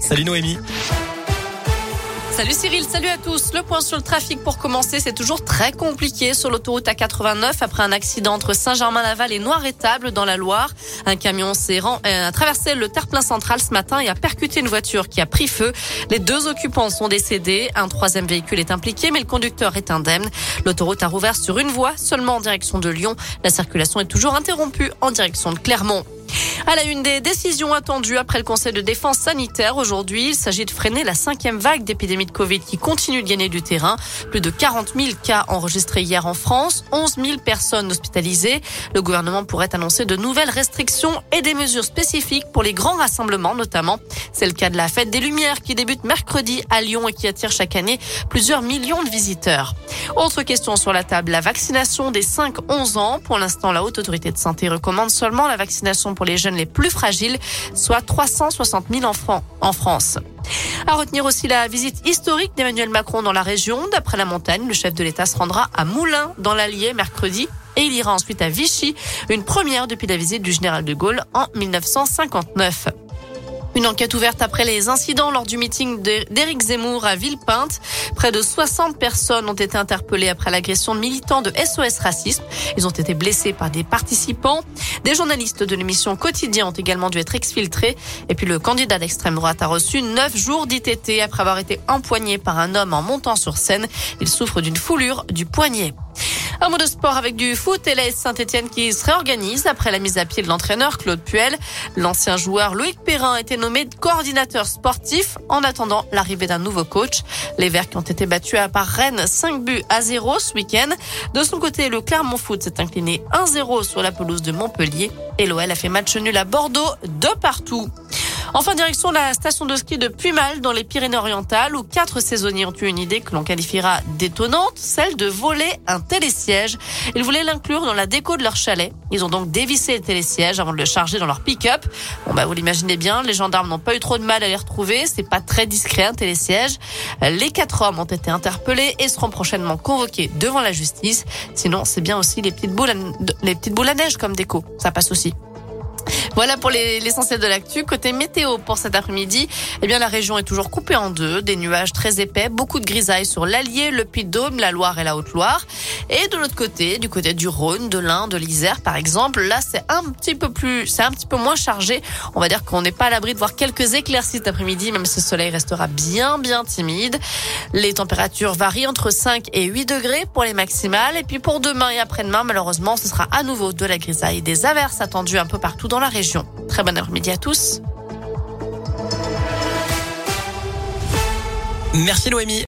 Salut Noémie. Salut Cyril, salut à tous. Le point sur le trafic pour commencer, c'est toujours très compliqué sur l'autoroute A89 après un accident entre Saint-Germain-Laval et Noir-Étable dans la Loire. Un camion s'est euh, traversé le terre-plein central ce matin et a percuté une voiture qui a pris feu. Les deux occupants sont décédés. Un troisième véhicule est impliqué, mais le conducteur est indemne. L'autoroute a rouvert sur une voie seulement en direction de Lyon. La circulation est toujours interrompue en direction de Clermont. À la une des décisions attendues après le Conseil de défense sanitaire aujourd'hui, il s'agit de freiner la cinquième vague d'épidémie de Covid qui continue de gagner du terrain. Plus de 40 000 cas enregistrés hier en France, 11 000 personnes hospitalisées. Le gouvernement pourrait annoncer de nouvelles restrictions et des mesures spécifiques pour les grands rassemblements notamment. C'est le cas de la fête des Lumières qui débute mercredi à Lyon et qui attire chaque année plusieurs millions de visiteurs. Autre question sur la table, la vaccination des 5-11 ans. Pour l'instant, la Haute Autorité de Santé recommande seulement la vaccination pour les jeunes les plus fragiles, soit 360 000 enfants en France. À retenir aussi la visite historique d'Emmanuel Macron dans la région. D'après la montagne, le chef de l'État se rendra à Moulins, dans l'Allier, mercredi. Et il ira ensuite à Vichy, une première depuis la visite du général de Gaulle en 1959. Une enquête ouverte après les incidents lors du meeting d'Éric Zemmour à Villepinte. Près de 60 personnes ont été interpellées après l'agression de militants de SOS Racisme. Ils ont été blessés par des participants. Des journalistes de l'émission Quotidien ont également dû être exfiltrés. Et puis le candidat d'extrême droite a reçu 9 jours d'ITT après avoir été empoigné par un homme en montant sur scène. Il souffre d'une foulure du poignet. Un mot de sport avec du foot et la Saint-Etienne qui se réorganise après la mise à pied de l'entraîneur Claude Puel. L'ancien joueur Loïc Perrin a été nommé coordinateur sportif en attendant l'arrivée d'un nouveau coach. Les Verts qui ont été battus à part Rennes 5 buts à 0 ce week-end. De son côté, le Clermont Foot s'est incliné 1-0 sur la pelouse de Montpellier et l'OL a fait match nul à Bordeaux de partout. Enfin, direction la station de ski de Puymal dans les Pyrénées-Orientales où quatre saisonniers ont eu une idée que l'on qualifiera d'étonnante, celle de voler un télésiège. Ils voulaient l'inclure dans la déco de leur chalet. Ils ont donc dévissé le télésiège avant de le charger dans leur pick-up. Bon, bah, vous l'imaginez bien, les gendarmes n'ont pas eu trop de mal à les retrouver. C'est pas très discret, un télésiège. Les quatre hommes ont été interpellés et seront prochainement convoqués devant la justice. Sinon, c'est bien aussi les petites boules à, les petites boules à neige comme déco. Ça passe aussi. Voilà pour l'essentiel de l'actu. Côté météo pour cet après-midi, eh bien la région est toujours coupée en deux, des nuages très épais, beaucoup de grisailles sur l'Allier, le Puy-de-Dôme, la Loire et la Haute-Loire. Et de l'autre côté, du côté du Rhône, de l'Ain, de l'Isère par exemple, là c'est un petit peu plus, c'est un petit peu moins chargé. On va dire qu'on n'est pas à l'abri de voir quelques éclaircies cet après-midi, même si le soleil restera bien bien timide. Les températures varient entre 5 et 8 degrés pour les maximales. Et puis pour demain et après-demain, malheureusement, ce sera à nouveau de la grisaille, des averses attendues un peu partout dans la Très bon après-midi à tous. Merci Noémie.